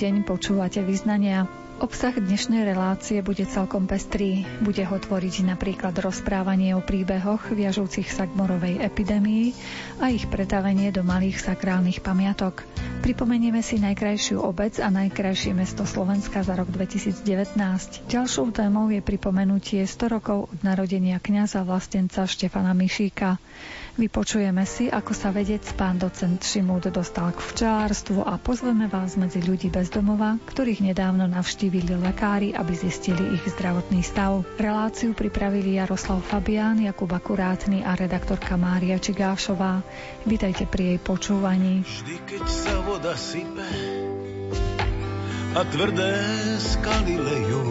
deň, počúvate vyznania. Obsah dnešnej relácie bude celkom pestrý. Bude ho tvoriť napríklad rozprávanie o príbehoch viažúcich sa k morovej epidémii a ich pretavenie do malých sakrálnych pamiatok. Pripomenieme si najkrajšiu obec a najkrajšie mesto Slovenska za rok 2019. Ďalšou témou je pripomenutie 100 rokov od narodenia kňaza vlastenca Štefana Mišíka. Vypočujeme si, ako sa vedec pán docent Šimút dostal k včelárstvu a pozveme vás medzi ľudí bez domova, ktorých nedávno navštívili lekári, aby zistili ich zdravotný stav. Reláciu pripravili Jaroslav Fabián, Jakub Akurátny a redaktorka Mária Čigášová. Vítajte pri jej počúvaní. Vždy, keď sa voda sype a tvrdé skaly lejú,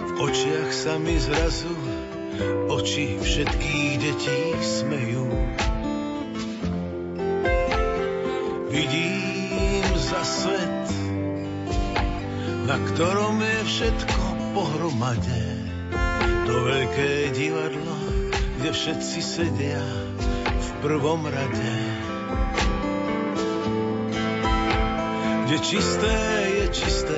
v očiach sa mi zrazu oči všetkých detí smejú. Vidím za svet, na ktorom je všetko pohromade. To veľké divadlo, kde všetci sedia v prvom rade. Kde čisté je čisté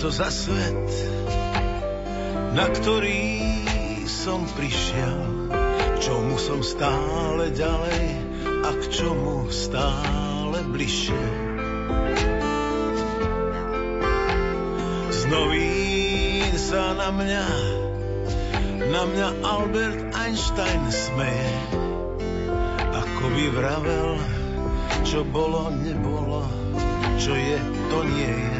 To za svet, na ktorý som prišiel, čomu som stále ďalej a k čomu stále bližšie. Z novín sa na mňa, na mňa Albert Einstein smeje, ako by vravel, čo bolo, nebolo, čo je, to nie je.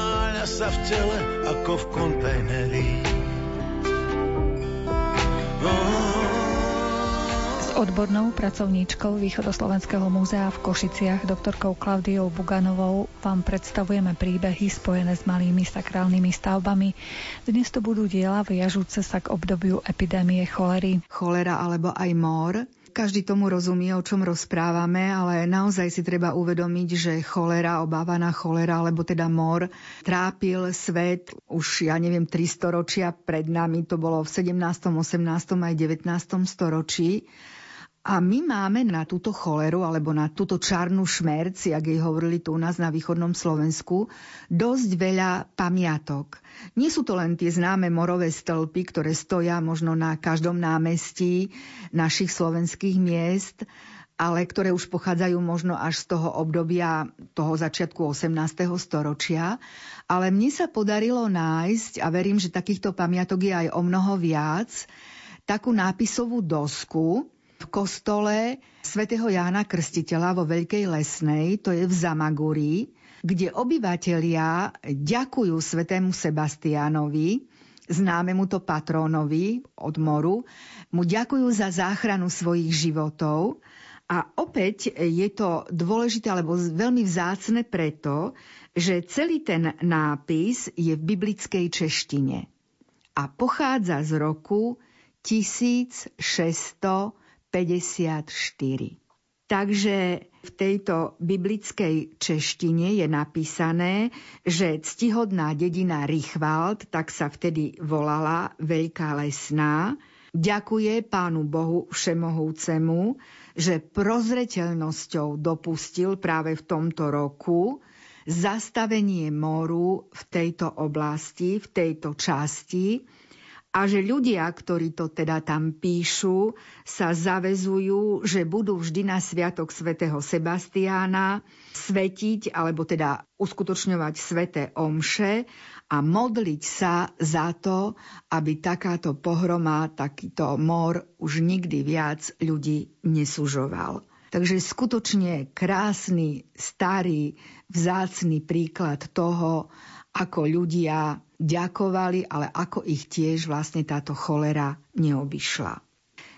sa v tele ako v kontajneri. S odbornou pracovníčkou Východoslovenského múzea v Košiciach doktorkou Klaudiou Buganovou vám predstavujeme príbehy spojené s malými sakrálnymi stavbami. Dnes to budú diela viažúce sa k obdobiu epidémie cholery. Cholera alebo aj mor každý tomu rozumie, o čom rozprávame, ale naozaj si treba uvedomiť, že cholera, obávaná cholera, alebo teda mor, trápil svet už, ja neviem, 300 ročia pred nami, to bolo v 17., 18. aj 19. storočí. A my máme na túto choleru alebo na túto čarnú šmerc, jak jej hovorili tu u nás na východnom Slovensku, dosť veľa pamiatok. Nie sú to len tie známe morové stĺpy, ktoré stoja možno na každom námestí našich slovenských miest, ale ktoré už pochádzajú možno až z toho obdobia toho začiatku 18. storočia. Ale mne sa podarilo nájsť, a verím, že takýchto pamiatok je aj o mnoho viac, takú nápisovú dosku, v kostole svätého Jána Krstiteľa vo Veľkej Lesnej, to je v Zamagúri, kde obyvatelia ďakujú svätému Sebastianovi, známemu to patrónovi od moru, mu ďakujú za záchranu svojich životov. A opäť je to dôležité alebo veľmi vzácne preto, že celý ten nápis je v biblickej češtine a pochádza z roku 1600 54. Takže v tejto biblickej češtine je napísané, že ctihodná dedina Richwald, tak sa vtedy volala Veľká lesná, ďakuje Pánu Bohu Všemohúcemu, že prozreteľnosťou dopustil práve v tomto roku zastavenie moru v tejto oblasti, v tejto časti, a že ľudia, ktorí to teda tam píšu, sa zavezujú, že budú vždy na sviatok svätého Sebastiána svetiť, alebo teda uskutočňovať sveté omše a modliť sa za to, aby takáto pohroma, takýto mor už nikdy viac ľudí nesúžoval. Takže skutočne krásny, starý, vzácný príklad toho, ako ľudia ďakovali, ale ako ich tiež vlastne táto cholera neobyšla.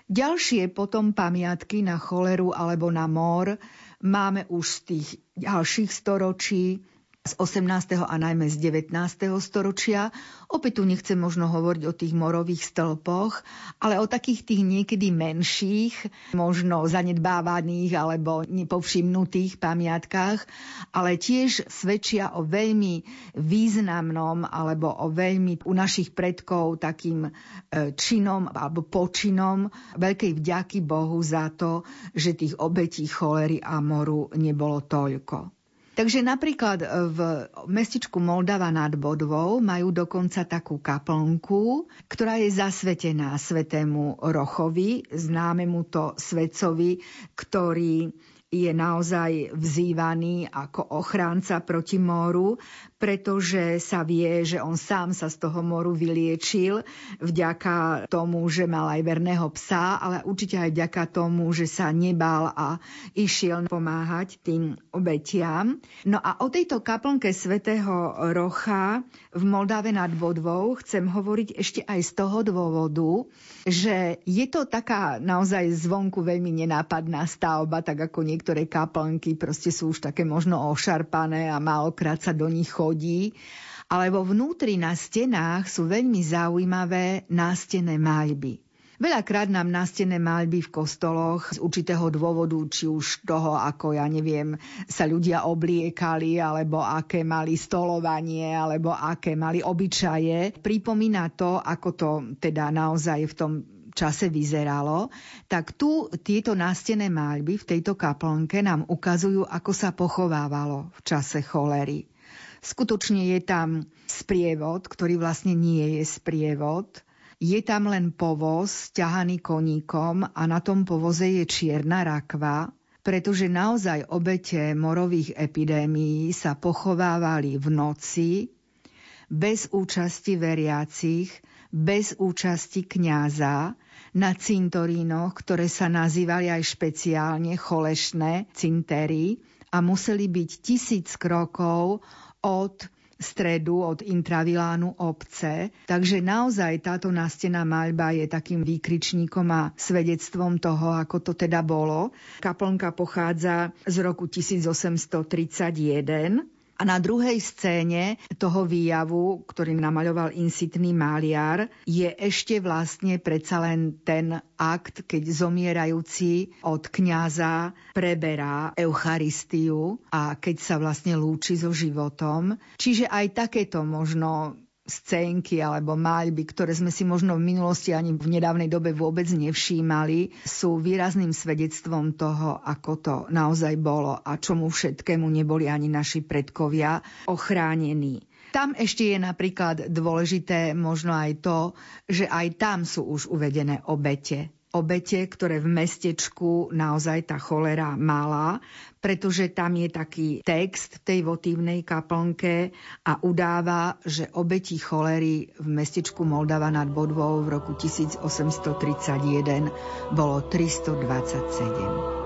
Ďalšie potom pamiatky na choleru alebo na mor máme už z tých ďalších storočí, z 18. a najmä z 19. storočia. Opäť tu nechcem možno hovoriť o tých morových stĺpoch, ale o takých tých niekedy menších, možno zanedbávaných alebo nepovšimnutých pamiatkách, ale tiež svedčia o veľmi významnom alebo o veľmi u našich predkov takým e, činom alebo počinom veľkej vďaky Bohu za to, že tých obetí cholery a moru nebolo toľko. Takže napríklad e, v mestičku Moldava nad Bodvou majú dokonca takú kaplnku, ktorá je zasvetená svetému Rochovi, známemu to svetcovi, ktorý je naozaj vzývaný ako ochránca proti moru, pretože sa vie, že on sám sa z toho moru vyliečil vďaka tomu, že mal aj verného psa, ale určite aj vďaka tomu, že sa nebal a išiel pomáhať tým obetiam. No a o tejto kaplnke svätého Rocha v Moldave nad Vodvou chcem hovoriť ešte aj z toho dôvodu, že je to taká naozaj zvonku veľmi nenápadná stavba, tak ako niektoré kaplnky proste sú už také možno ošarpané a málokrát sa do nich chodí. Ale vo vnútri na stenách sú veľmi zaujímavé nástené maľby. Veľakrát nám nástené maľby v kostoloch z určitého dôvodu, či už toho, ako ja neviem, sa ľudia obliekali, alebo aké mali stolovanie, alebo aké mali obyčaje. Pripomína to, ako to teda naozaj v tom čase vyzeralo, tak tu tieto nástené maľby v tejto kaplnke nám ukazujú, ako sa pochovávalo v čase cholery. Skutočne je tam sprievod, ktorý vlastne nie je sprievod, je tam len povoz ťahaný koníkom a na tom povoze je čierna rakva, pretože naozaj obete morových epidémií sa pochovávali v noci, bez účasti veriacich, bez účasti kňaza, na cintorínoch, ktoré sa nazývali aj špeciálne cholešné cintery a museli byť tisíc krokov od stredu od intravilánu obce. Takže naozaj táto nástená maľba je takým výkričníkom a svedectvom toho, ako to teda bolo. Kaplnka pochádza z roku 1831 a na druhej scéne toho výjavu, ktorý namaľoval insitný máliar, je ešte vlastne predsa len ten akt, keď zomierajúci od kňaza preberá Eucharistiu a keď sa vlastne lúči so životom. Čiže aj takéto možno scénky alebo maľby, ktoré sme si možno v minulosti ani v nedávnej dobe vôbec nevšímali, sú výrazným svedectvom toho, ako to naozaj bolo a čomu všetkému neboli ani naši predkovia ochránení. Tam ešte je napríklad dôležité možno aj to, že aj tam sú už uvedené obete obete, ktoré v mestečku naozaj tá cholera mala, pretože tam je taký text v tej votívnej kaplnke a udáva, že obeti cholery v mestečku Moldava nad Bodvou v roku 1831 bolo 327.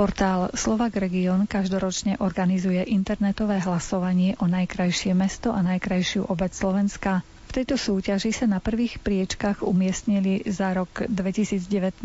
Portál Slovak Region každoročne organizuje internetové hlasovanie o najkrajšie mesto a najkrajšiu obec Slovenska. V tejto súťaži sa na prvých priečkach umiestnili za rok 2019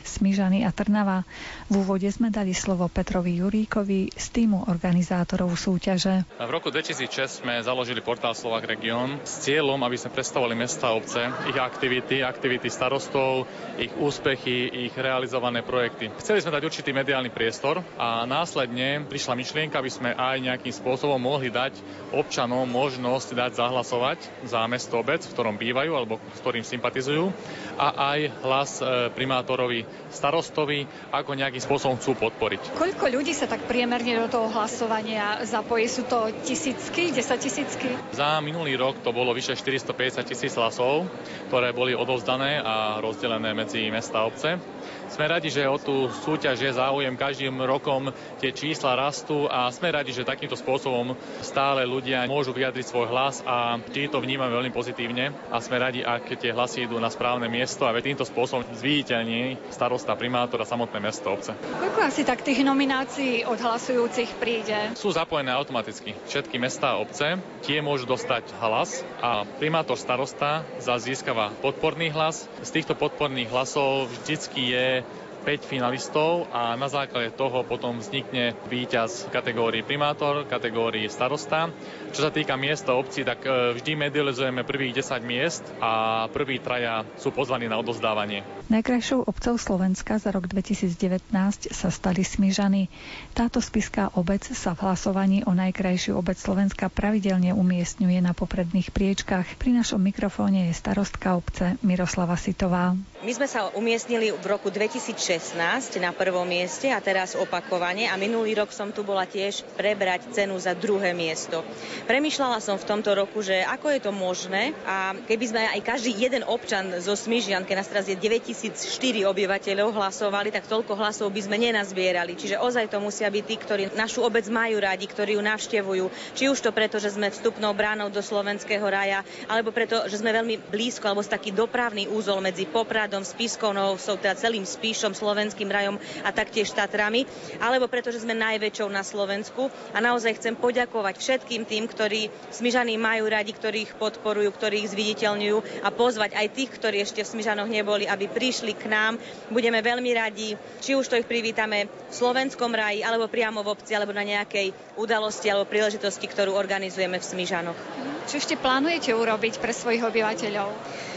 Smyžany a Trnava. V úvode sme dali slovo Petrovi Juríkovi z týmu organizátorov súťaže. V roku 2006 sme založili portál Slovak Region s cieľom, aby sme predstavovali mesta a obce, ich aktivity, aktivity starostov, ich úspechy, ich realizované projekty. Chceli sme dať určitý mediálny priestor a následne prišla myšlienka, aby sme aj nejakým spôsobom mohli dať občanom možnosť dať zahlasovať za mesto mesto, obec, v ktorom bývajú alebo s ktorým sympatizujú a aj hlas e, primátorovi, starostovi, ako nejakým spôsobom chcú podporiť. Koľko ľudí sa tak priemerne do toho hlasovania zapojí? Sú to tisícky, 10 tisícky? Za minulý rok to bolo vyše 450 tisíc hlasov, ktoré boli odovzdané a rozdelené medzi mesta a obce. Sme radi, že o tú súťaž je záujem každým rokom, tie čísla rastú a sme radi, že takýmto spôsobom stále ľudia môžu vyjadriť svoj hlas a vždy to vnímame veľmi pozitívne a sme radi, ak tie hlasy idú na správne miesto a týmto spôsobom zviditeľní starosta, primátor a samotné mesto obce. Koľko asi tak tých nominácií od hlasujúcich príde? Sú zapojené automaticky. Všetky mesta a obce tie môžu dostať hlas a primátor starosta získava podporný hlas. Z týchto podporných hlasov vždycky je 5 finalistov a na základe toho potom vznikne víťaz kategórii primátor, kategórii starosta. Čo sa týka miesta obcí, tak e, vždy medializujeme prvých 10 miest a prví traja sú pozvaní na odozdávanie. Najkrajšou obcov Slovenska za rok 2019 sa stali Smyžany. Táto spiská obec sa v hlasovaní o najkrajšiu obec Slovenska pravidelne umiestňuje na popredných priečkách. Pri našom mikrofóne je starostka obce Miroslava Sitová. My sme sa umiestnili v roku 2006 2016 na prvom mieste a teraz opakovane a minulý rok som tu bola tiež prebrať cenu za druhé miesto. Premýšľala som v tomto roku, že ako je to možné a keby sme aj každý jeden občan zo Smyžian, keď nás teraz je 9004 obyvateľov hlasovali, tak toľko hlasov by sme nenazbierali. Čiže ozaj to musia byť tí, ktorí našu obec majú radi, ktorí ju navštevujú. Či už to preto, že sme vstupnou bránou do slovenského raja, alebo preto, že sme veľmi blízko, alebo taký dopravný úzol medzi Popradom, Spiskovnou, teda celým Spíšom, slovenským rajom a taktiež Tatrami, alebo preto, že sme najväčšou na Slovensku. A naozaj chcem poďakovať všetkým tým, ktorí Smyžany majú radi, ktorí ich podporujú, ktorí ich zviditeľňujú a pozvať aj tých, ktorí ešte v Smyžanoch neboli, aby prišli k nám. Budeme veľmi radi, či už to ich privítame v slovenskom raji, alebo priamo v obci, alebo na nejakej udalosti alebo príležitosti, ktorú organizujeme v Smyžanoch. Čo ešte plánujete urobiť pre svojich obyvateľov?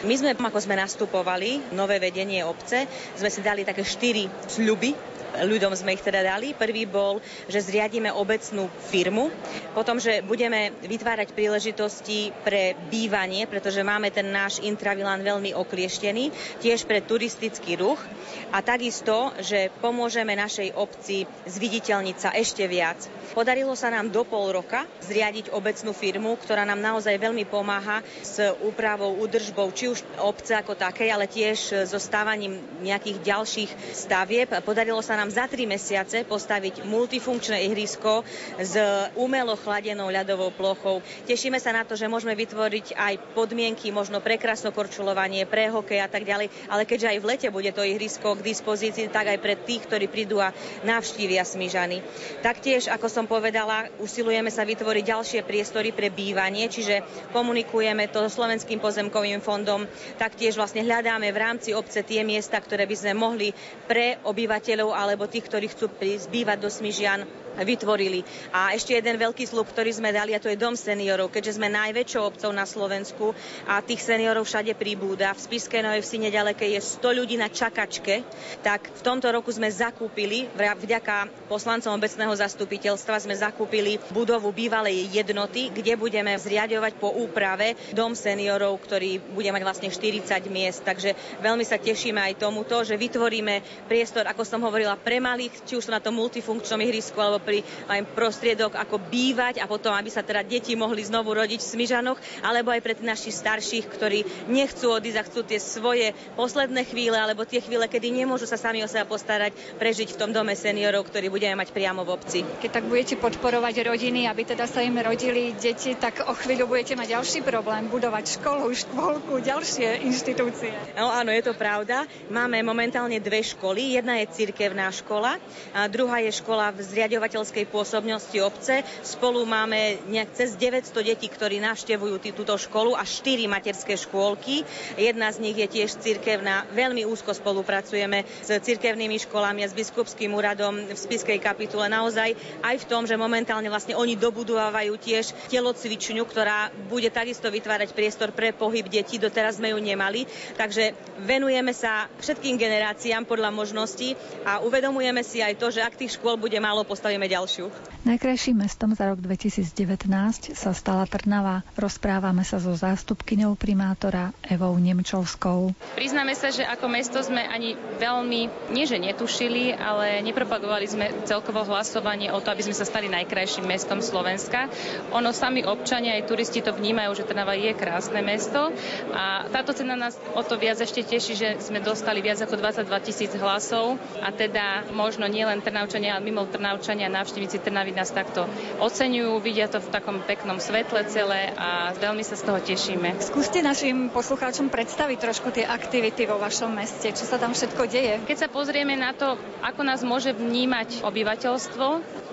My sme, ako sme nastupovali, nové vedenie obce, sme si dali také štyri sľuby, ľuďom sme ich teda dali. Prvý bol, že zriadíme obecnú firmu, potom, že budeme vytvárať príležitosti pre bývanie, pretože máme ten náš intravilán veľmi oklieštený, tiež pre turistický ruch a takisto, že pomôžeme našej obci zviditeľniť sa ešte viac. Podarilo sa nám do pol roka zriadiť obecnú firmu, ktorá nám naozaj veľmi pomáha s úpravou, údržbou či už obce ako takej, ale tiež so stávaním nejakých ďalších stavieb. Podarilo sa nám za tri mesiace postaviť multifunkčné ihrisko s umelo chladenou ľadovou plochou. Tešíme sa na to, že môžeme vytvoriť aj podmienky, možno pre krasnokorčulovanie, pre hokej a tak ďalej, ale keďže aj v lete bude to ihrisko k dispozícii, tak aj pre tých, ktorí prídu a navštívia Smyžany. Taktiež, ako som povedala, usilujeme sa vytvoriť ďalšie priestory pre bývanie, čiže komunikujeme to so Slovenským pozemkovým fondom, taktiež vlastne hľadáme v rámci obce tie miesta, ktoré by sme mohli pre obyvateľov, ale alebo tí, ktorí chcú prísť bývať do Smižian, vytvorili. A ešte jeden veľký slub, ktorý sme dali, a to je dom seniorov, keďže sme najväčšou obcov na Slovensku a tých seniorov všade pribúda. V Spiske Novej Vsi nedaleke je 100 ľudí na čakačke, tak v tomto roku sme zakúpili, vďaka poslancom obecného zastupiteľstva sme zakúpili budovu bývalej jednoty, kde budeme zriadovať po úprave dom seniorov, ktorý bude mať vlastne 40 miest. Takže veľmi sa tešíme aj tomuto, že vytvoríme priestor, ako som hovorila, pre malých, či už to na tom multifunkčnom ihrisku alebo pri aj prostriedok, ako bývať a potom, aby sa teda deti mohli znovu rodiť v Smižanoch, alebo aj pre našich starších, ktorí nechcú odísť a chcú tie svoje posledné chvíle, alebo tie chvíle, kedy nemôžu sa sami o seba postarať, prežiť v tom dome seniorov, ktorý budeme mať priamo v obci. Keď tak budete podporovať rodiny, aby teda sa im rodili deti, tak o chvíľu budete mať ďalší problém, budovať školu, škôlku, ďalšie inštitúcie. No áno, je to pravda. Máme momentálne dve školy. Jedna je cirkevná škola, a druhá je škola v zriadovateľskej pôsobnosti obce. Spolu máme nejak cez 900 detí, ktorí navštevujú túto školu a štyri materské škôlky. Jedna z nich je tiež cirkevná. Veľmi úzko spolupracujeme s cirkevnými školami a s biskupským úradom v Spiskej kapitule. Naozaj aj v tom, že momentálne vlastne oni dobudovávajú tiež telocvičňu, ktorá bude takisto vytvárať priestor pre pohyb detí. Doteraz sme ju nemali. Takže venujeme sa všetkým generáciám podľa možností a uvedomujeme si aj to, že ak tých škôl bude málo, postavíme ďalšiu. Najkrajším mestom za rok 2019 sa stala Trnava. Rozprávame sa so zástupkyňou primátora Evou Nemčovskou. Priznáme sa, že ako mesto sme ani veľmi, nie že netušili, ale nepropagovali sme celkovo hlasovanie o to, aby sme sa stali najkrajším mestom Slovenska. Ono sami občania aj turisti to vnímajú, že Trnava je krásne mesto a táto cena nás o to viac ešte teší, že sme dostali viac ako 22 tisíc hlasov a teda možno nielen Trnavčania, ale mimo Trnavčania návštevníci Trnavy nás takto oceňujú, vidia to v takom peknom svetle celé a veľmi sa z toho tešíme. Skúste našim poslucháčom predstaviť trošku tie aktivity vo vašom meste, čo sa tam všetko deje. Keď sa pozrieme na to, ako nás môže vnímať obyvateľstvo,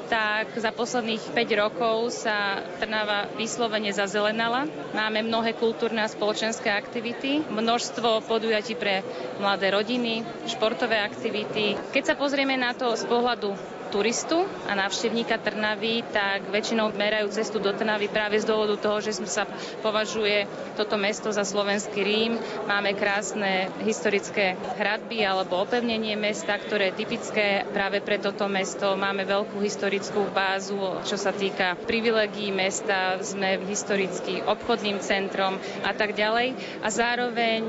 tak za posledných 5 rokov sa Trnava vyslovene zazelenala. Máme mnohé kultúrne a spoločenské aktivity, množstvo podujatí pre mladé rodiny, športové aktivity. Keď sa pozrieme na to z pohľadu turistu a návštevníka Trnavy, tak väčšinou merajú cestu do Trnavy práve z dôvodu toho, že sa považuje toto mesto za slovenský Rím. Máme krásne historické hradby alebo opevnenie mesta, ktoré je typické práve pre toto mesto. Máme veľkú historickú bázu, čo sa týka privilegií mesta. Sme historicky obchodným centrom a tak ďalej. A zároveň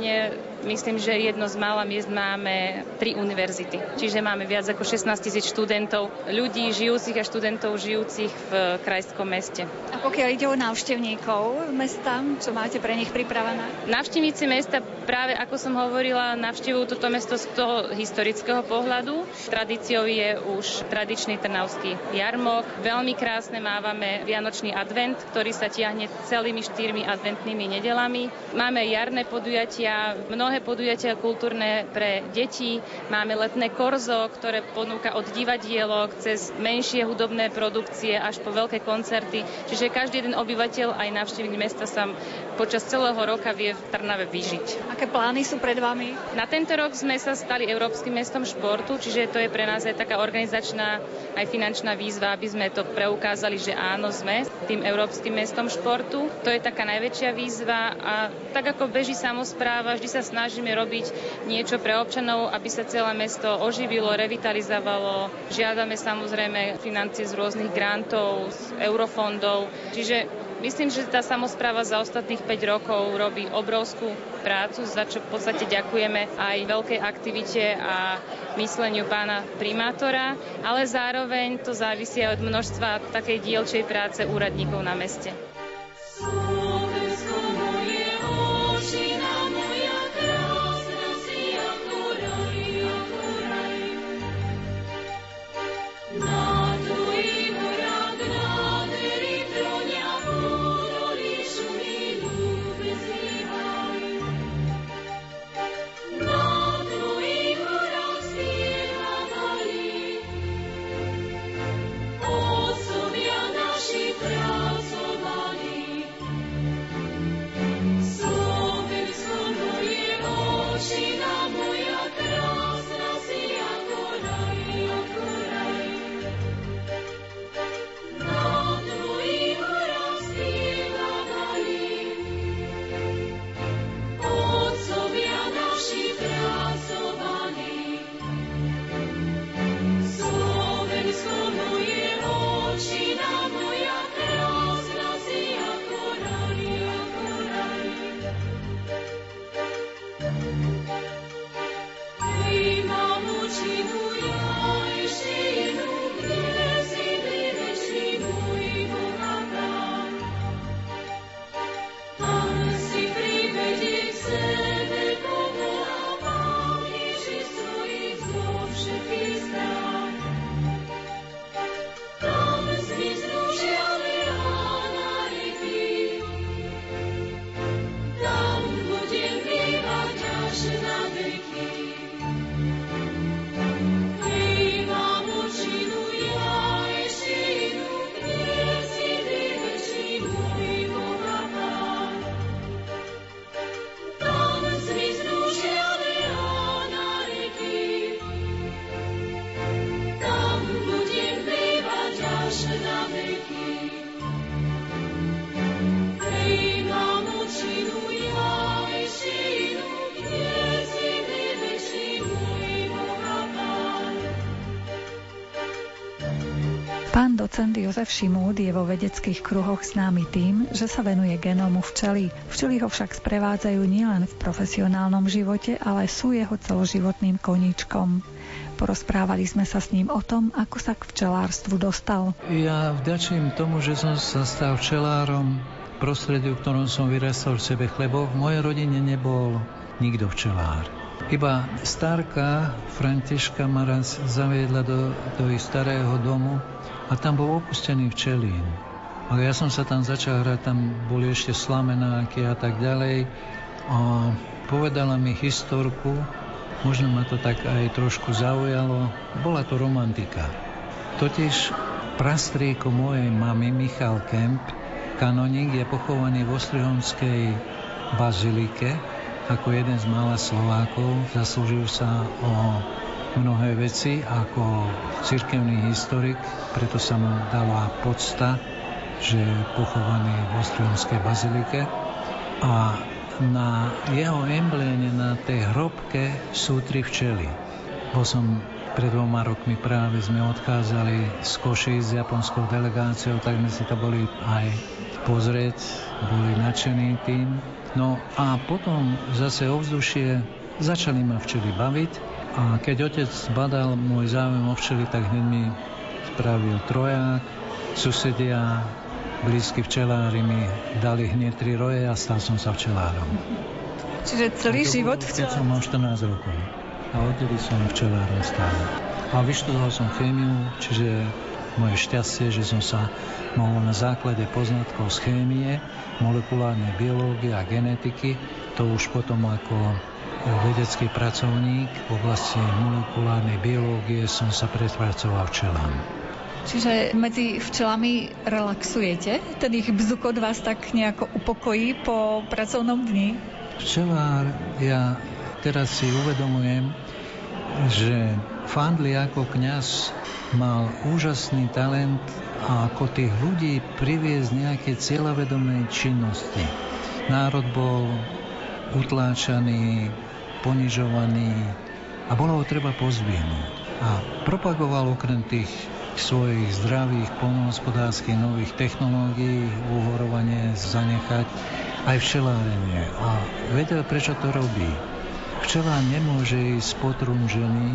myslím, že jedno z mála miest máme tri univerzity. Čiže máme viac ako 16 tisíc študentov, ľudí žijúcich a študentov žijúcich v krajskom meste. A pokiaľ ide o návštevníkov mesta, čo máte pre nich pripravené? Návštevníci mesta práve ako som hovorila, navštevujú toto mesto z toho historického pohľadu. Tradíciou je už tradičný trnavský jarmok. Veľmi krásne mávame Vianočný advent, ktorý sa tiahne celými štyrmi adventnými nedelami. Máme jarné podujatia, mnohé podujatia kultúrne pre deti. Máme letné korzo, ktoré ponúka od divadielok cez menšie hudobné produkcie až po veľké koncerty. Čiže každý jeden obyvateľ aj návštevník mesta sa počas celého roka vie v Trnave vyžiť. Aké plány sú pred vami? Na tento rok sme sa stali Európskym mestom športu, čiže to je pre nás aj taká organizačná aj finančná výzva, aby sme to preukázali, že áno, sme tým Európskym mestom športu. To je taká najväčšia výzva a tak ako beží samozpráva, vždy sa snažíme robiť niečo pre občanov, aby sa celé mesto oživilo, revitalizovalo. Žiadame samozrejme financie z rôznych grantov, z eurofondov. Čiže Myslím, že tá samozpráva za ostatných 5 rokov robí obrovskú prácu, za čo v podstate ďakujeme aj veľkej aktivite a mysleniu pána primátora, ale zároveň to závisí aj od množstva takej dielčej práce úradníkov na meste. Docent Jozef Šimúd je vo vedeckých kruhoch známy tým, že sa venuje genómu včely. Včely ho však sprevádzajú nielen v profesionálnom živote, ale sú jeho celoživotným koníčkom. Porozprávali sme sa s ním o tom, ako sa k včelárstvu dostal. Ja vďačím tomu, že som sa stal včelárom prostrediu, v ktorom som vyrastal v sebe chlebo. V mojej rodine nebol nikto včelár. Iba starka Františka ma raz zaviedla do, do ich starého domu a tam bol opustený včelín. A ja som sa tam začal hrať, tam boli ešte slamenáky a tak ďalej. A povedala mi historku, možno ma to tak aj trošku zaujalo. Bola to romantika. Totiž prastrýko mojej mamy Michal Kemp, kanoník, je pochovaný v Ostrihomskej bazilike ako jeden z mála Slovákov. Zaslúžil sa o mnohé veci ako cirkevný historik, preto sa mu dala podsta, že je pochovaný v Ostrihomskej bazilike. A na jeho embléne, na tej hrobke sú tri včely. Bol som pred dvoma rokmi práve sme odchádzali z Koši s japonskou delegáciou, tak sme si to boli aj pozrieť, boli nadšení tým. No a potom zase ovzdušie začali ma včely baviť a keď otec badal môj záujem o včely, tak hneď mi spravil troják. Susedia, blízky včelári mi dali hneď tri roje a stal som sa včelárom. Čiže celý život včelárom? Keď som mal 14 rokov a odtedy som včelárom stále. A vyštudoval som chémiu, čiže moje šťastie, že som sa mohol na základe poznatkov z chémie, molekulárnej biológie a genetiky, to už potom ako vedecký pracovník v oblasti molekulárnej biológie som sa prepracoval včelám. Čiže medzi včelami relaxujete? Ten ich bzukot vás tak nejako upokojí po pracovnom dni? Včelár, ja teraz si uvedomujem, že Fandli ako kňaz mal úžasný talent a ako tých ľudí priviesť nejaké cieľavedomej činnosti. Národ bol utláčaný, ponižovaný a bolo ho treba pozvihnúť. A propagoval okrem tých svojich zdravých polnohospodárskych nových technológií, uhorovanie zanechať aj včelárenie. A vedel, prečo to robí. Včela nemôže ísť potrunžený,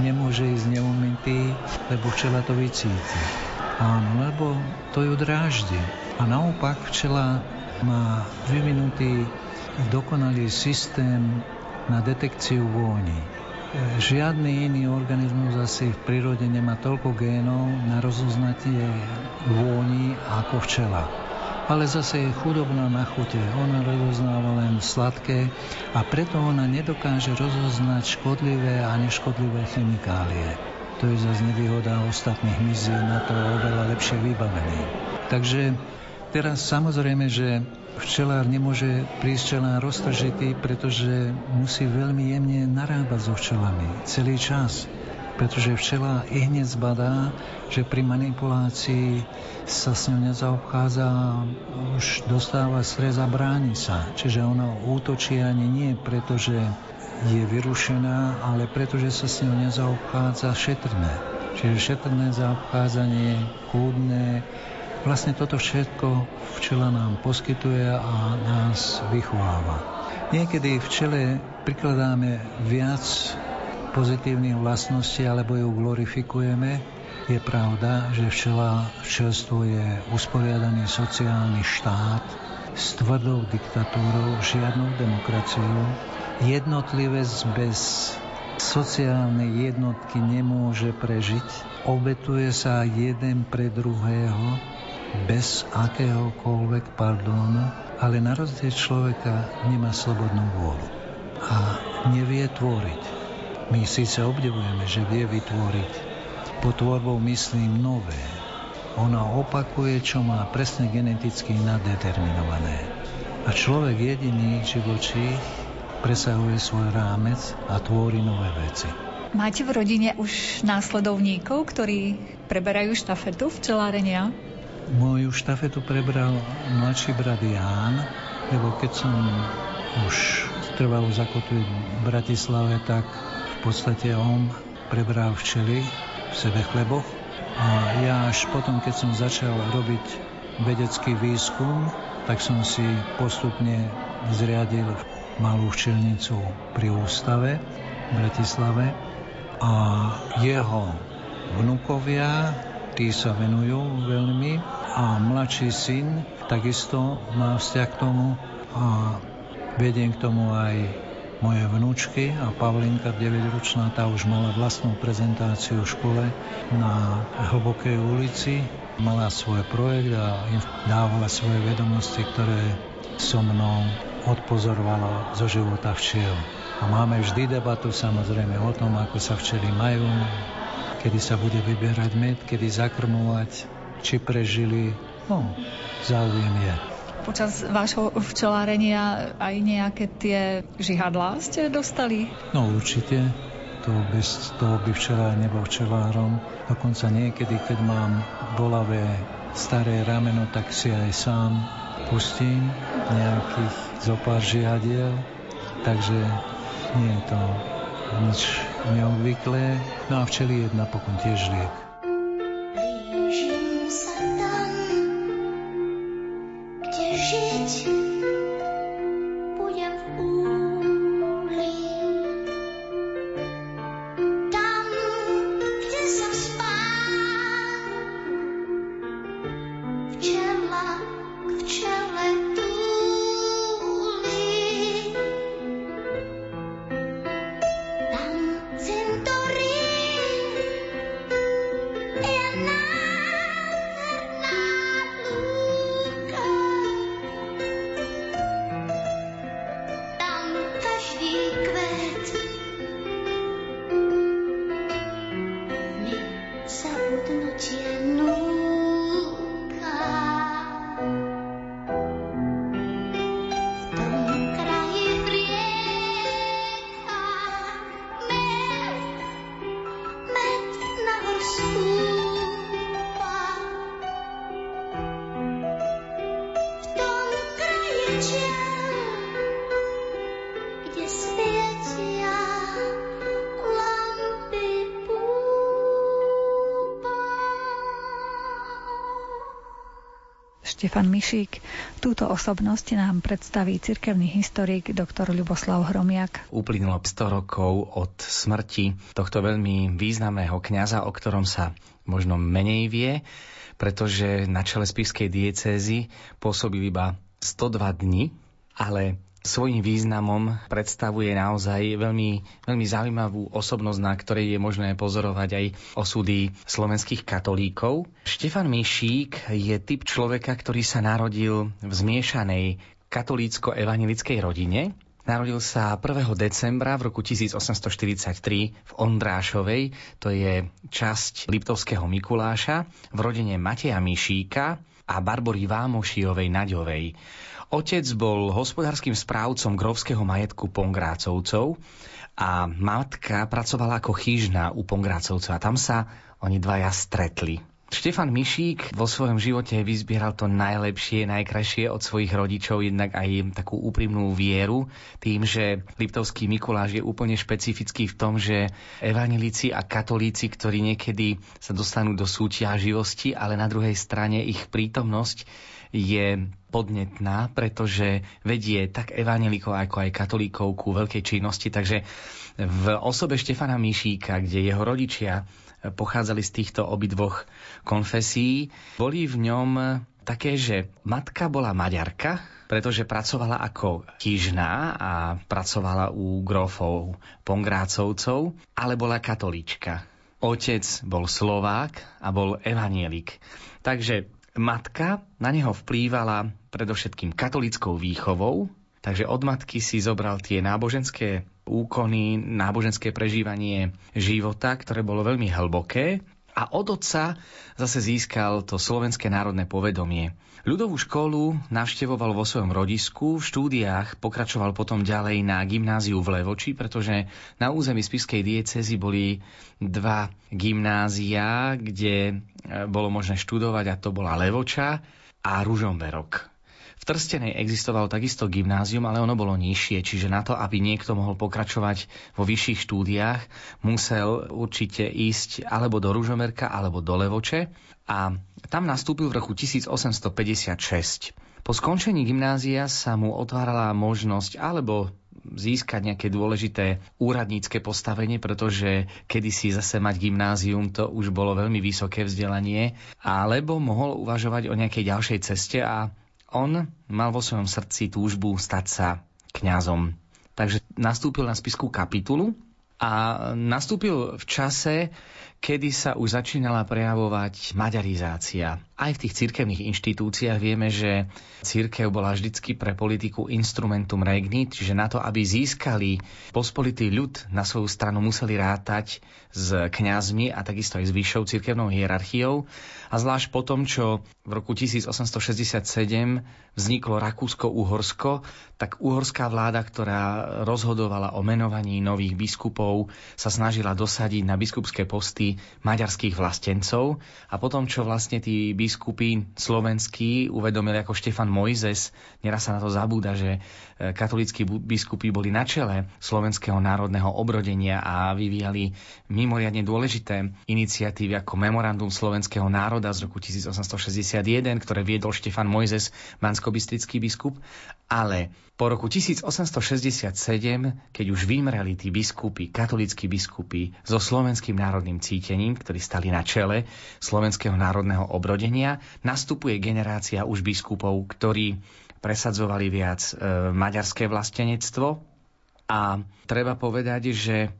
nemôže ísť neumytý, lebo včela to vycíti. Áno, lebo to ju dráždi. A naopak včela má vyvinutý dokonalý systém na detekciu vôni. Žiadny iný organizmus asi v prírode nemá toľko génov na rozoznatie vôni ako včela ale zase je chudobná na chute. Ona rozoznáva len sladké a preto ona nedokáže rozoznať škodlivé a neškodlivé chemikálie. To je zase nevýhoda ostatných mizí na to oveľa lepšie vybavený. Takže teraz samozrejme, že včelár nemôže prísť čelá roztržitý, pretože musí veľmi jemne narábať so včelami celý čas pretože včela i hneď zbadá, že pri manipulácii sa s ňou nezaobchádza už dostáva stres bráni sa. Čiže ona útočí ani nie preto, že je vyrušená, ale preto, že sa s ňou nezaobchádza šetrné. Čiže šetrné zaobchádzanie, kľudné, vlastne toto všetko včela nám poskytuje a nás vychováva. Niekedy včele prikladáme viac pozitívnych vlastností alebo ju glorifikujeme, je pravda, že včela, včelstvo je usporiadaný sociálny štát s tvrdou diktatúrou, žiadnou demokraciou. Jednotlivec bez sociálnej jednotky nemôže prežiť. Obetuje sa jeden pre druhého bez akéhokoľvek pardónu, ale na rozdiel človeka nemá slobodnú vôľu a nevie tvoriť. My síce obdivujeme, že vie vytvoriť. Pod tvorbou myslím nové. Ona opakuje, čo má presne geneticky nadeterminované. A človek jediný živočí presahuje svoj rámec a tvorí nové veci. Máte v rodine už následovníkov, ktorí preberajú štafetu včelárenia? Moju štafetu prebral mladší brat Ján, lebo keď som už trvalo zakotviť v Bratislave, tak v podstate on prebral včely v sebe chleboch A ja až potom, keď som začal robiť vedecký výskum, tak som si postupne zriadil malú včelnicu pri ústave v Bratislave a jeho vnukovia, tí sa venujú veľmi a mladší syn takisto má vzťah k tomu a vediem k tomu aj moje vnúčky a Pavlinka, 9-ročná, tá už mala vlastnú prezentáciu v škole na Hlbokej ulici. Mala svoj projekt a dávala svoje vedomosti, ktoré so mnou odpozorovalo zo života včiel. A máme vždy debatu samozrejme o tom, ako sa včely majú, kedy sa bude vyberať med, kedy zakrmovať, či prežili. No, záujem je. Počas vášho včelárenia aj nejaké tie žihadlá ste dostali? No určite to bez toho by včelár nebol včelárom. Dokonca niekedy, keď mám bolavé staré rameno, tak si aj sám pustím nejakých zopár žiadiel. Takže nie je to nič neobvyklé. No a včeli je napokon tiež liek. Mišík. Túto osobnosť nám predstaví cirkevný historik doktor Ľuboslav Hromiak. Uplynulo 100 rokov od smrti tohto veľmi významného kňaza, o ktorom sa možno menej vie, pretože na čele spiskej diecézy pôsobil iba 102 dní, ale svojím významom predstavuje naozaj veľmi, veľmi zaujímavú osobnosť, na ktorej je možné pozorovať aj osudy slovenských katolíkov. Štefan Mišík je typ človeka, ktorý sa narodil v zmiešanej katolícko-evangelickej rodine. Narodil sa 1. decembra v roku 1843 v Ondrášovej, to je časť Liptovského Mikuláša, v rodine Mateja Mišíka a Barbory Vámošiovej Naďovej. Otec bol hospodárskym správcom grovského majetku Pongrácovcov a matka pracovala ako chyžná u Pongrácovcov a tam sa oni dvaja stretli. Štefan Mišík vo svojom živote vyzbieral to najlepšie, najkrajšie od svojich rodičov, jednak aj takú úprimnú vieru, tým, že Liptovský Mikuláš je úplne špecifický v tom, že evangelíci a katolíci, ktorí niekedy sa dostanú do súťaživosti, ale na druhej strane ich prítomnosť je podnetná, pretože vedie tak evanelikov ako aj katolíkov ku veľkej činnosti. Takže v osobe Štefana Mišíka, kde jeho rodičia pochádzali z týchto obidvoch konfesí, boli v ňom také, že matka bola maďarka, pretože pracovala ako kýžná a pracovala u grofov Pongrácovcov, ale bola katolíčka. Otec bol Slovák a bol evanielik. Takže matka na neho vplývala predovšetkým katolickou výchovou, takže od matky si zobral tie náboženské úkony, náboženské prežívanie života, ktoré bolo veľmi hlboké a od otca zase získal to slovenské národné povedomie. Ľudovú školu navštevoval vo svojom rodisku, v štúdiách pokračoval potom ďalej na gymnáziu v Levoči, pretože na území spiskej diecezy boli dva gymnázia, kde e, bolo možné študovať a to bola Levoča a Ružomberok. Trstenej existovalo takisto gymnázium, ale ono bolo nižšie, čiže na to, aby niekto mohol pokračovať vo vyšších štúdiách, musel určite ísť alebo do Ružomerka, alebo do Levoče a tam nastúpil v roku 1856. Po skončení gymnázia sa mu otvárala možnosť alebo získať nejaké dôležité úradnícke postavenie, pretože kedysi zase mať gymnázium to už bolo veľmi vysoké vzdelanie, alebo mohol uvažovať o nejakej ďalšej ceste a on mal vo svojom srdci túžbu stať sa kňazom. Takže nastúpil na spisku kapitulu a nastúpil v čase, kedy sa už začínala prejavovať maďarizácia. Aj v tých cirkevných inštitúciách vieme, že cirkev bola vždycky pre politiku instrumentum regni, čiže na to, aby získali pospolitý ľud na svoju stranu, museli rátať s kňazmi a takisto aj s vyššou cirkevnou hierarchiou. A zvlášť po tom, čo v roku 1867 vzniklo Rakúsko-Uhorsko, tak uhorská vláda, ktorá rozhodovala o menovaní nových biskupov, sa snažila dosadiť na biskupské posty maďarských vlastencov. A potom, čo vlastne tí biskupy slovenskí uvedomili ako Štefan Mojzes, neraz sa na to zabúda, že katolíckí biskupy boli na čele slovenského národného obrodenia a vyvíjali mimoriadne dôležité iniciatívy ako Memorandum slovenského národa z roku 1861, ktoré viedol Štefan Mojzes, manskobistrický biskup, ale po roku 1867, keď už vymreli tí biskupy, katolíckí biskupy so slovenským národným cítením, ktorí stali na čele slovenského národného obrodenia, nastupuje generácia už biskupov, ktorí presadzovali viac e, maďarské vlastenectvo. A treba povedať, že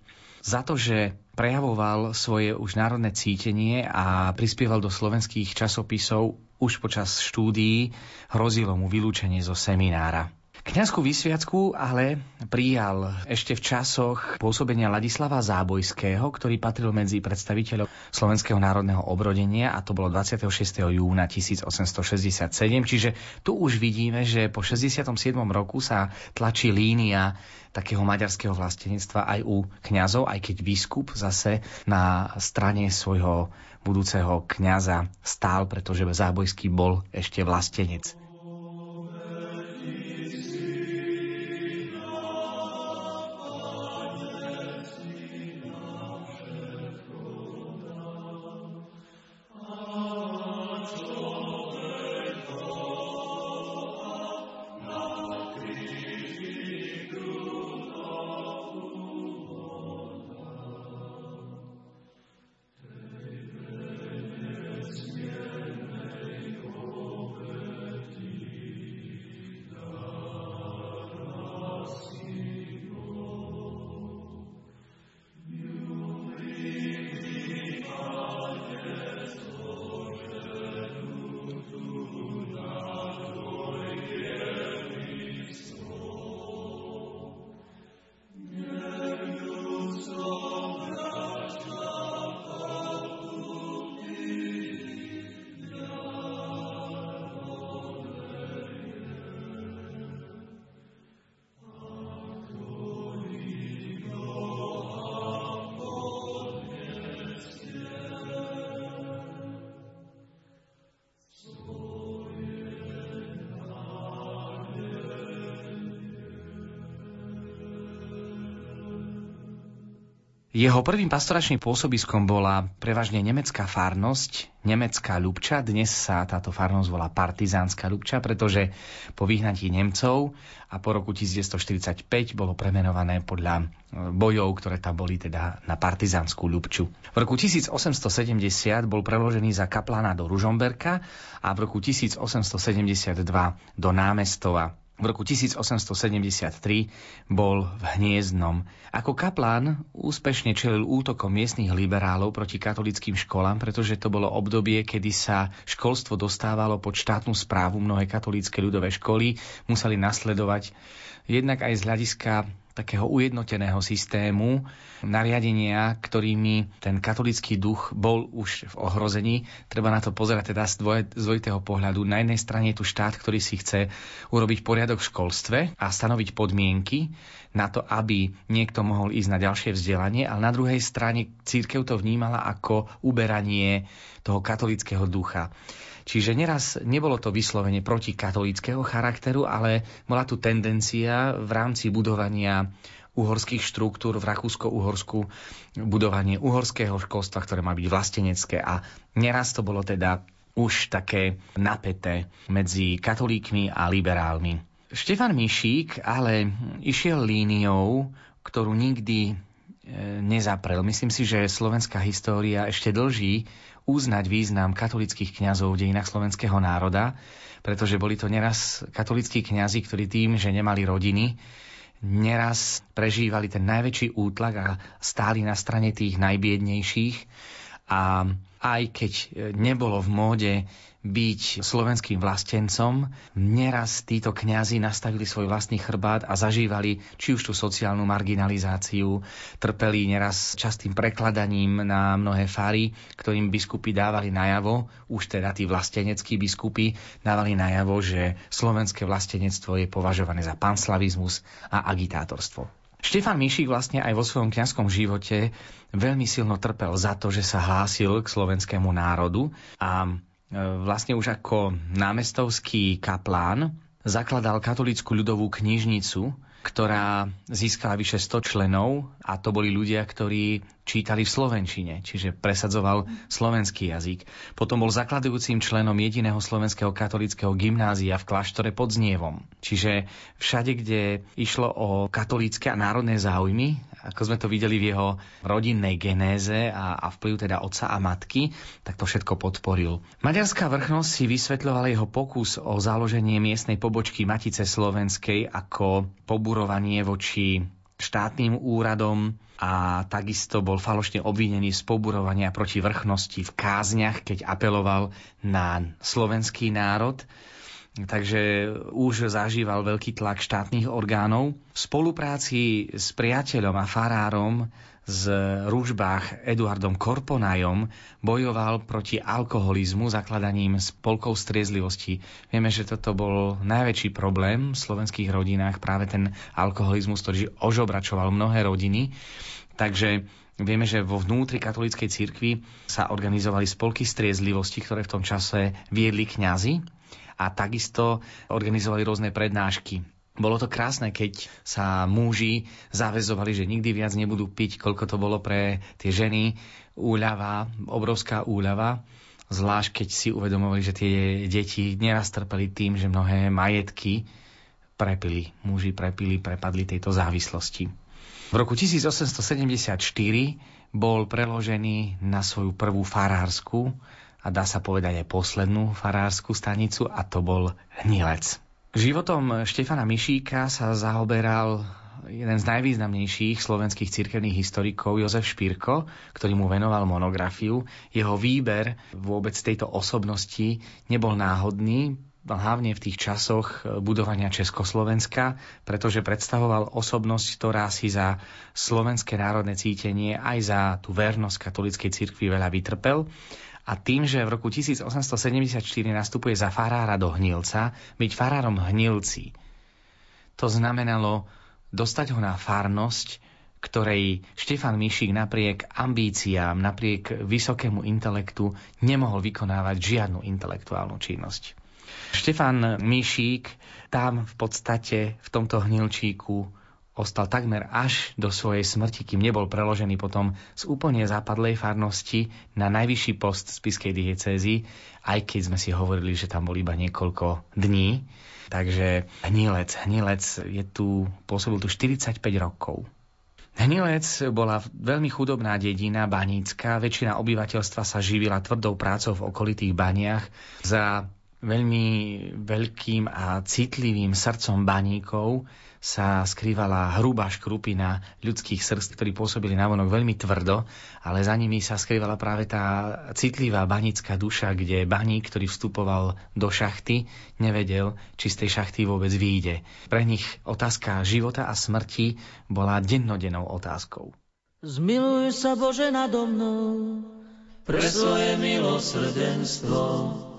za to, že prejavoval svoje už národné cítenie a prispieval do slovenských časopisov už počas štúdií, hrozilo mu vylúčenie zo seminára. Kňazskú vysviacku ale prijal ešte v časoch pôsobenia Ladislava Zábojského, ktorý patril medzi predstaviteľov Slovenského národného obrodenia a to bolo 26. júna 1867. Čiže tu už vidíme, že po 67. roku sa tlačí línia takého maďarského vlastenectva aj u kňazov, aj keď biskup zase na strane svojho budúceho kňaza stál, pretože Zábojský bol ešte vlastenec. Jeho prvým pastoračným pôsobiskom bola prevažne nemecká farnosť, nemecká Ľubča. Dnes sa táto farnosť volá partizánska Ľubča, pretože po vyhnatí Nemcov a po roku 1945 bolo premenované podľa e, bojov, ktoré tam boli teda na partizánsku Ľubču. V roku 1870 bol preložený za kaplana do Ružomberka a v roku 1872 do Námestova v roku 1873 bol v Hniezdnom. Ako kaplán úspešne čelil útokom miestnych liberálov proti katolickým školám, pretože to bolo obdobie, kedy sa školstvo dostávalo pod štátnu správu. Mnohé katolícke ľudové školy museli nasledovať jednak aj z hľadiska takého ujednoteného systému, nariadenia, ktorými ten katolický duch bol už v ohrození. Treba na to pozerať teda z, dvojitého pohľadu. Na jednej strane je tu štát, ktorý si chce urobiť poriadok v školstve a stanoviť podmienky na to, aby niekto mohol ísť na ďalšie vzdelanie, ale na druhej strane církev to vnímala ako uberanie toho katolického ducha. Čiže neraz nebolo to vyslovene proti katolického charakteru, ale bola tu tendencia v rámci budovania uhorských štruktúr v Rakúsko-Uhorsku, budovanie uhorského školstva, ktoré má byť vlastenecké a neraz to bolo teda už také napäté medzi katolíkmi a liberálmi. Štefan Mišík ale išiel líniou, ktorú nikdy e, nezaprel. Myslím si, že slovenská história ešte dlží uznať význam katolických kňazov v dejinách slovenského národa, pretože boli to neraz katolickí kňazi, ktorí tým, že nemali rodiny, neraz prežívali ten najväčší útlak a stáli na strane tých najbiednejších. A aj keď nebolo v móde byť slovenským vlastencom, neraz títo kňazi nastavili svoj vlastný chrbát a zažívali či už tú sociálnu marginalizáciu, trpeli neraz častým prekladaním na mnohé fary, ktorým biskupy dávali najavo, už teda tí vlasteneckí biskupy dávali najavo, že slovenské vlastenectvo je považované za panslavizmus a agitátorstvo. Štefan Mišík vlastne aj vo svojom kňazskom živote veľmi silno trpel za to, že sa hlásil k slovenskému národu a vlastne už ako námestovský kaplán zakladal katolickú ľudovú knižnicu, ktorá získala vyše 100 členov a to boli ľudia, ktorí čítali v slovenčine, čiže presadzoval slovenský jazyk. Potom bol zakladujúcim členom jediného slovenského katolického gymnázia v kláštore pod Znievom. Čiže všade, kde išlo o katolícke a národné záujmy, ako sme to videli v jeho rodinnej genéze a, a vplyv teda otca a matky, tak to všetko podporil. Maďarská vrchnosť si vysvetľovala jeho pokus o založenie miestnej pobočky Matice Slovenskej ako poburovanie voči štátnym úradom a takisto bol falošne obvinený z poburovania proti vrchnosti v kázniach, keď apeloval na slovenský národ. Takže už zažíval veľký tlak štátnych orgánov. V spolupráci s priateľom a farárom z Rúžbách Eduardom Korponajom bojoval proti alkoholizmu zakladaním spolkov striezlivosti. Vieme, že toto bol najväčší problém v slovenských rodinách, práve ten alkoholizmus, ktorý ožobračoval mnohé rodiny. Takže Vieme, že vo vnútri katolíckej cirkvi sa organizovali spolky striezlivosti, ktoré v tom čase viedli kňazi a takisto organizovali rôzne prednášky bolo to krásne, keď sa muži zavezovali, že nikdy viac nebudú piť, koľko to bolo pre tie ženy. Úľava, obrovská úľava. Zvlášť keď si uvedomovali, že tie deti neraz trpeli tým, že mnohé majetky prepili. Muži prepili, prepadli tejto závislosti. V roku 1874 bol preložený na svoju prvú farársku a dá sa povedať aj poslednú farársku stanicu a to bol Hnilec. Životom Štefana Mišíka sa zaoberal jeden z najvýznamnejších slovenských cirkevných historikov Jozef Špírko, ktorý mu venoval monografiu. Jeho výber vôbec tejto osobnosti nebol náhodný, hlavne v tých časoch budovania Československa, pretože predstavoval osobnosť, ktorá si za slovenské národné cítenie aj za tú vernosť katolíckej cirkvi veľa vytrpel a tým, že v roku 1874 nastupuje za farára do Hnilca, byť farárom Hnilci. To znamenalo dostať ho na farnosť, ktorej Štefan Mišík napriek ambíciám, napriek vysokému intelektu nemohol vykonávať žiadnu intelektuálnu činnosť. Štefan Mišík tam v podstate v tomto hnilčíku ostal takmer až do svojej smrti, kým nebol preložený potom z úplne západlej farnosti na najvyšší post spiskej diecézy, aj keď sme si hovorili, že tam bol iba niekoľko dní. Takže Hnilec, Hnilec je tu, pôsobil tu 45 rokov. Hnilec bola veľmi chudobná dedina, banícka. Väčšina obyvateľstva sa živila tvrdou prácou v okolitých baniach. Za veľmi veľkým a citlivým srdcom baníkov sa skrývala hrubá škrupina ľudských srdc, ktorí pôsobili navonok veľmi tvrdo, ale za nimi sa skrývala práve tá citlivá banická duša, kde baník, ktorý vstupoval do šachty, nevedel, či z tej šachty vôbec výjde. Pre nich otázka života a smrti bola dennodennou otázkou. Zmiluj sa Bože nado mnou, pre svoje milosrdenstvo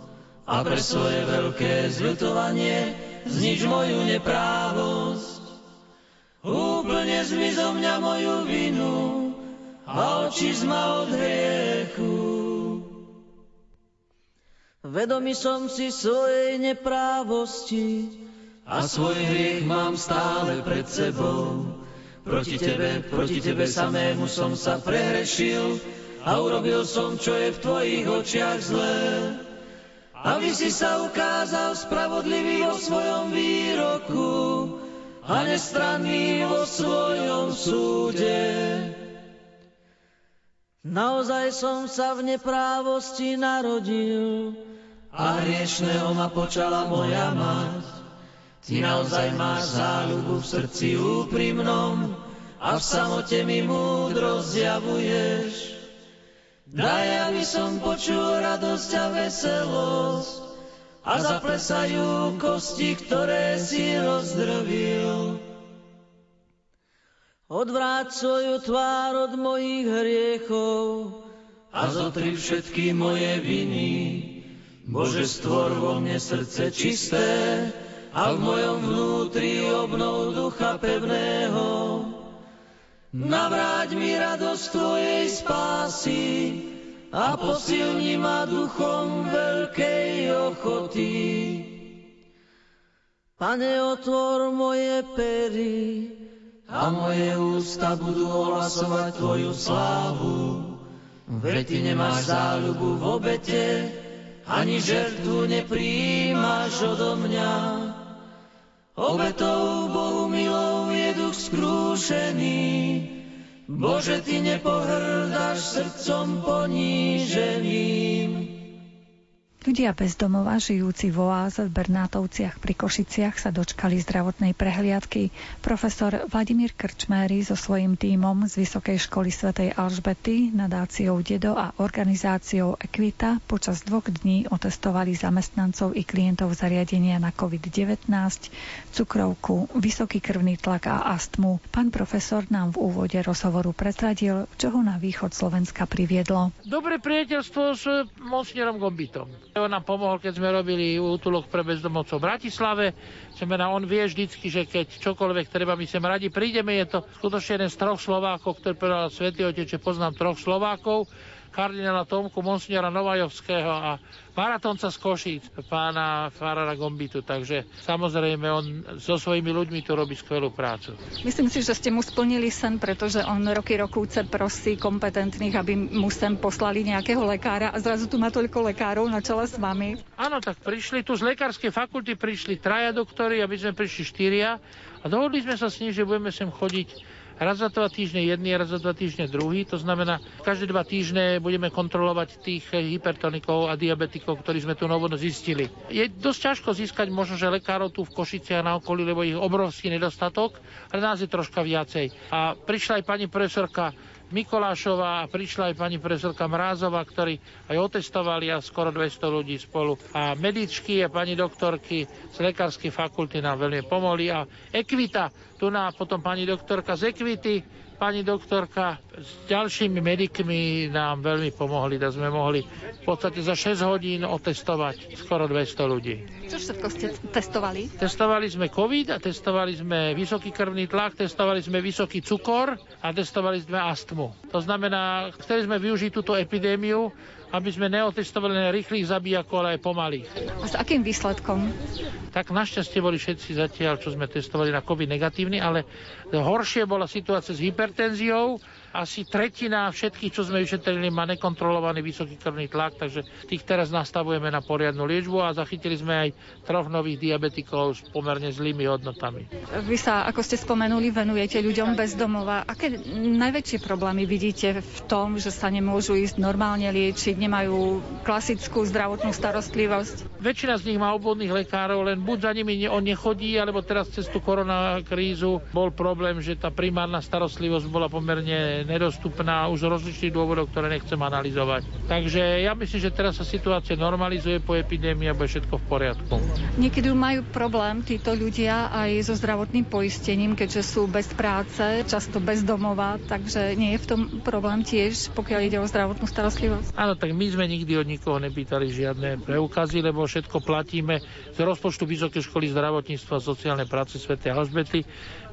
a pre svoje veľké zľutovanie znič moju neprávosť Úplne zmizo mňa moju vinu a oči zma od hriechu. Vedomý som si svojej neprávosti a svoj hriech mám stále pred sebou. Proti tebe, proti tebe samému som sa prehrešil a urobil som, čo je v tvojich očiach zlé. Aby si sa ukázal spravodlivý vo svojom výroku a nestranný vo svojom súde. Naozaj som sa v neprávosti narodil a hriešného ma počala moja mať. Ty naozaj máš záľubu v srdci úprimnom a v samote mi múdro zjavuješ. Daj, aby som počul radosť a veselosť a zaplesajú kosti, ktoré si rozdrvil. Odvráť svoju tvár od mojich hriechov a zotri všetky moje viny. Bože, stvor vo mne srdce čisté, a v mojom vnútri obnov ducha pevného. Navráť mi radosť Tvojej spásy a posilni ma duchom veľkej ochoty. Pane, otvor moje pery a moje ústa budú ohlasovať Tvoju slávu. Veď Ty nemáš záľubu v obete, ani žertvu nepríjmaš odo mňa. Obetou duch skrúšený. Bože, Ty nepohrdáš srdcom poníženým. Ľudia bez domova, žijúci v oáze v Bernátovciach pri Košiciach sa dočkali zdravotnej prehliadky. Profesor Vladimír Krčméry so svojím tímom z Vysokej školy svätej Alžbety, nadáciou Dedo a organizáciou Equita počas dvoch dní otestovali zamestnancov i klientov zariadenia na COVID-19, cukrovku, vysoký krvný tlak a astmu. Pán profesor nám v úvode rozhovoru pretradil, čo ho na východ Slovenska priviedlo. Dobré priateľstvo s mocnierom Gombitom. On nám pomohol, keď sme robili útulok pre bezdomovcov v Bratislave. Znamená, on vie vždycky, že keď čokoľvek treba, my sem radi prídeme. Je to skutočne jeden z troch Slovákov, ktorý povedal Svetý Otec, že poznám troch Slovákov kardinála Tomku, monsignora Novajovského a maratónca z Košíc, pána Farara Gombitu. Takže samozrejme on so svojimi ľuďmi tu robí skvelú prácu. Myslím si, že ste mu splnili sen, pretože on roky rokúce prosí kompetentných, aby mu sem poslali nejakého lekára a zrazu tu má toľko lekárov na čele s vami. Áno, tak prišli tu z lekárskej fakulty, prišli traja doktory, aby sme prišli štyria a dohodli sme sa s ním, že budeme sem chodiť raz za dva týždne jedný, raz za dva týždne druhý. To znamená, každé dva týždne budeme kontrolovať tých hypertonikov a diabetikov, ktorí sme tu novo zistili. Je dosť ťažko získať možno, že lekárov tu v Košici a na okolí, lebo ich obrovský nedostatok, ale nás je troška viacej. A prišla aj pani profesorka Mikolášová a prišla aj pani profesorka Mrázová, ktorí aj otestovali a skoro 200 ľudí spolu. A medičky a pani doktorky z lekárskej fakulty nám veľmi pomohli a Ekvita, tu nám potom pani doktorka z Ekvity, pani doktorka s ďalšími medikmi nám veľmi pomohli, da sme mohli v podstate za 6 hodín otestovať skoro 200 ľudí. Čo všetko ste testovali? Testovali sme COVID a testovali sme vysoký krvný tlak, testovali sme vysoký cukor a testovali sme astmu. To znamená, chceli sme využiť túto epidémiu aby sme neotestovali len rýchlych zabíjakov, ale aj pomalých. A s akým výsledkom? Tak našťastie boli všetci zatiaľ, čo sme testovali na COVID negatívny, ale horšie bola situácia s hypertenziou, asi tretina všetkých, čo sme vyšetrili, má nekontrolovaný vysoký krvný tlak, takže tých teraz nastavujeme na poriadnu liečbu a zachytili sme aj troch nových diabetikov s pomerne zlými hodnotami. Vy sa, ako ste spomenuli, venujete ľuďom bez domova. Aké najväčšie problémy vidíte v tom, že sa nemôžu ísť normálne liečiť, nemajú klasickú zdravotnú starostlivosť? Väčšina z nich má obvodných lekárov, len buď za nimi on nechodí, alebo teraz cez tú koronakrízu bol problém, že tá primárna starostlivosť bola pomerne nedostupná už z rozličných dôvodov, ktoré nechcem analyzovať. Takže ja myslím, že teraz sa situácia normalizuje po epidémii a bude všetko v poriadku. Niekedy majú problém títo ľudia aj so zdravotným poistením, keďže sú bez práce, často bez domova, takže nie je v tom problém tiež, pokiaľ ide o zdravotnú starostlivosť. Áno, tak my sme nikdy od nikoho nepýtali žiadne preukazy, lebo všetko platíme z rozpočtu Vysokej školy zdravotníctva a sociálnej práce Sv. Alžbety.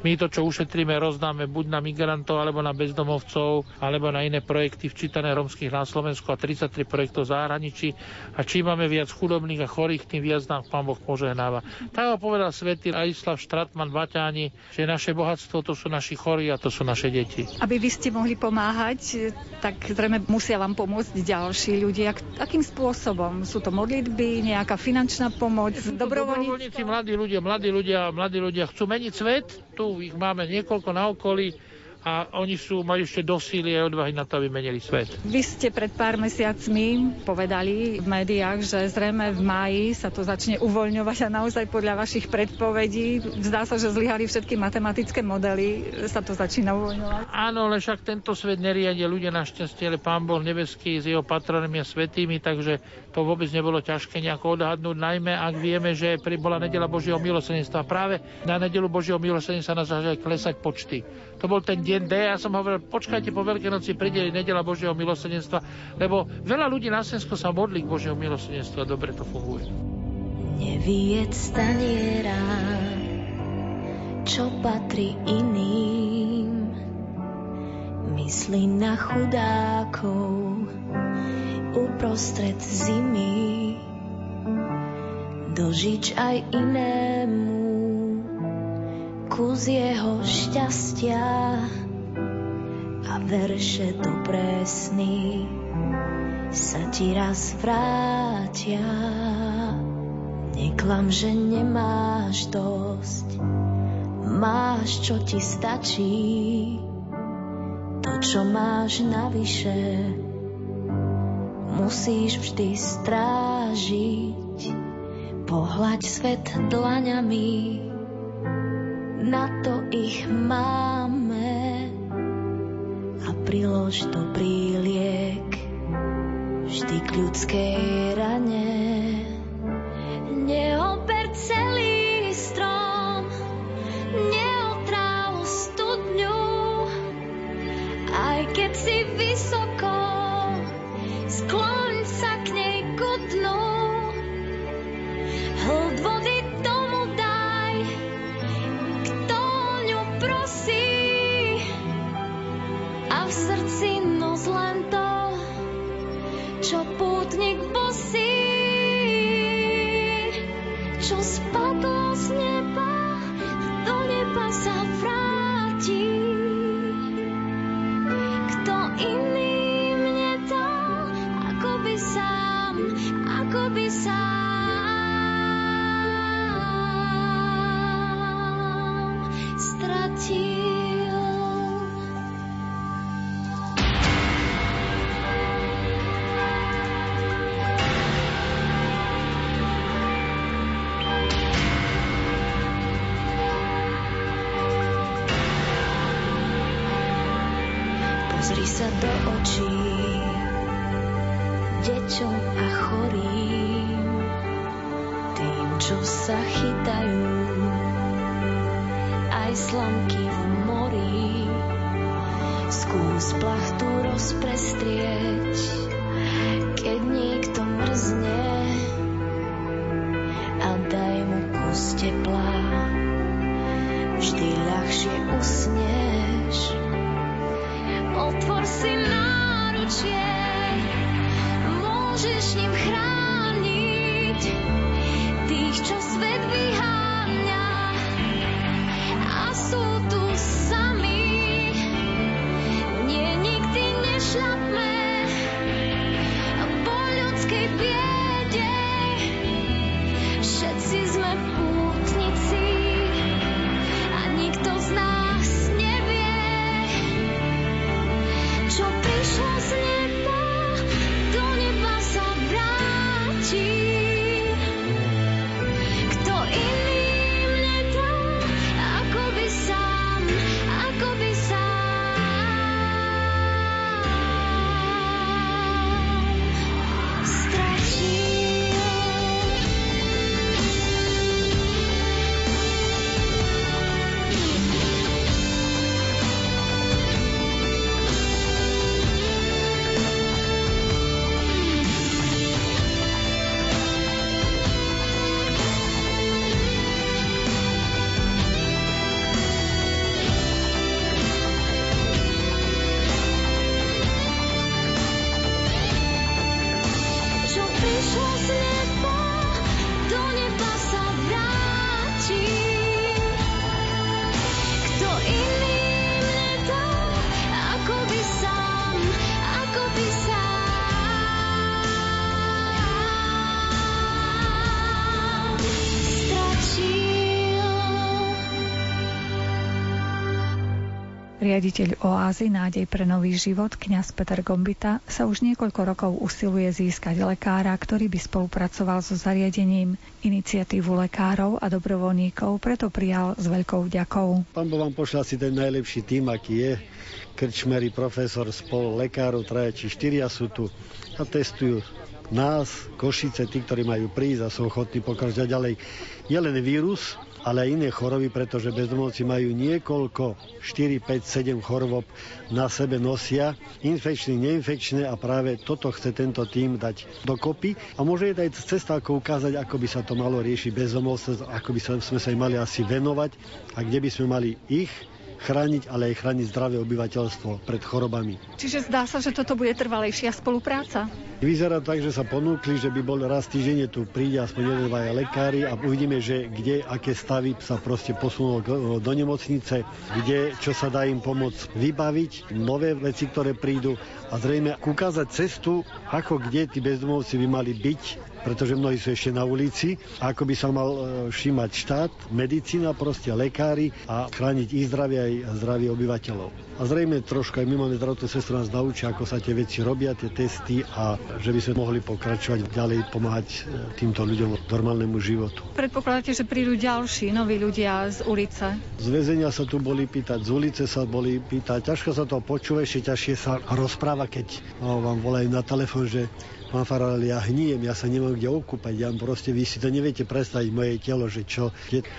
My to, čo ušetríme, rozdáme buď na migrantov alebo na bezdomov bezdomovcov alebo na iné projekty včítané romských na Slovensku a 33 projektov zahraničí. A čím máme viac chudobných a chorých, tým viac nám Pán Boh požehnáva. Tak ho povedal svätý Ladislav Štratman Baťáni, že naše bohatstvo to sú naši chorí a to sú naše deti. Aby vy ste mohli pomáhať, tak zrejme musia vám pomôcť ďalší ľudia. Akým spôsobom? Sú to modlitby, nejaká finančná pomoc, dobrovoľníci? mladí ľudia, mladí ľudia, mladí ľudia chcú meniť svet. Tu ich máme niekoľko na okolí a oni sú, majú ešte dosíly a odvahy na to, aby menili svet. Vy ste pred pár mesiacmi povedali v médiách, že zrejme v máji sa to začne uvoľňovať a naozaj podľa vašich predpovedí zdá sa, že zlyhali všetky matematické modely, sa to začína uvoľňovať. Áno, ale však tento svet neriadia ľudia našťastie, ale Pán Boh nebeský s jeho patronmi a svetými, takže to vôbec nebolo ťažké nejako odhadnúť, najmä ak vieme, že bola nedela Božieho milosedenstva. Práve na nedelu Božieho milosedenstva nás začali klesať počty. To bol ten deň D. Ja som hovoril, počkajte, po Veľkej noci príde nedela Božieho milosedenstva, lebo veľa ľudí na Slovensku sa modlí k Božieho milosedenstva. Dobre to funguje. Neviec staniera, čo patrí iným. Myslí na chudákov uprostred zimy. Dožič aj inému kus jeho šťastia a verše do presný sa ti raz vrátia. Neklam, že nemáš dosť, máš, čo ti stačí. To, čo máš navyše, musíš vždy strážiť. Pohľaď svet dlaňami, na to ich máme a prilož to príliek vždy k ľudskej rane. Riaditeľ oázy Nádej pre nový život, kňaz Peter Gombita, sa už niekoľko rokov usiluje získať lekára, ktorý by spolupracoval so zariadením. Iniciatívu lekárov a dobrovoľníkov preto prijal s veľkou vďakou. Pán Boh vám pošla si ten najlepší tým, aký je. Krčmery, profesor, spolu lekárov, traja či štyria sú tu a testujú nás, Košice, tí, ktorí majú prísť a sú ochotní pokračovať ďalej. Je len vírus, ale aj iné choroby, pretože bezdomovci majú niekoľko, 4, 5, 7 chorob na sebe nosia, infekčné, neinfekčné a práve toto chce tento tým dať dokopy. A môže aj cesta, ako ukázať, ako by sa to malo riešiť bezdomovstvo, ako by sme sa im mali asi venovať a kde by sme mali ich chrániť, ale aj chrániť zdravé obyvateľstvo pred chorobami. Čiže zdá sa, že toto bude trvalejšia spolupráca? Vyzerá tak, že sa ponúkli, že by bol raz týždenne tu príde aspoň jeden dvaja lekári a uvidíme, že kde, aké stavy sa proste posunul do nemocnice, kde, čo sa dá im pomôcť vybaviť, nové veci, ktoré prídu a zrejme ukázať cestu, ako kde tí bezdomovci by mali byť pretože mnohí sú ešte na ulici. A ako by sa mal e, všímať štát, medicína, proste lekári a chrániť ich zdravie aj zdravie obyvateľov. A zrejme trošku aj my máme zdravotné sestru nás naučia, ako sa tie veci robia, tie testy a že by sme mohli pokračovať ďalej, pomáhať e, týmto ľuďom normálnemu životu. Predpokladáte, že prídu ďalší noví ľudia z ulice? Z väzenia sa tu boli pýtať, z ulice sa boli pýtať. Ťažko sa to počúva, ešte ťažšie sa rozpráva, keď no, vám volajú na telefón, že pán Faral, ja hníjem, ja sa nemám kde okúpať, ja proste, vy si to neviete predstaviť, moje telo, že čo.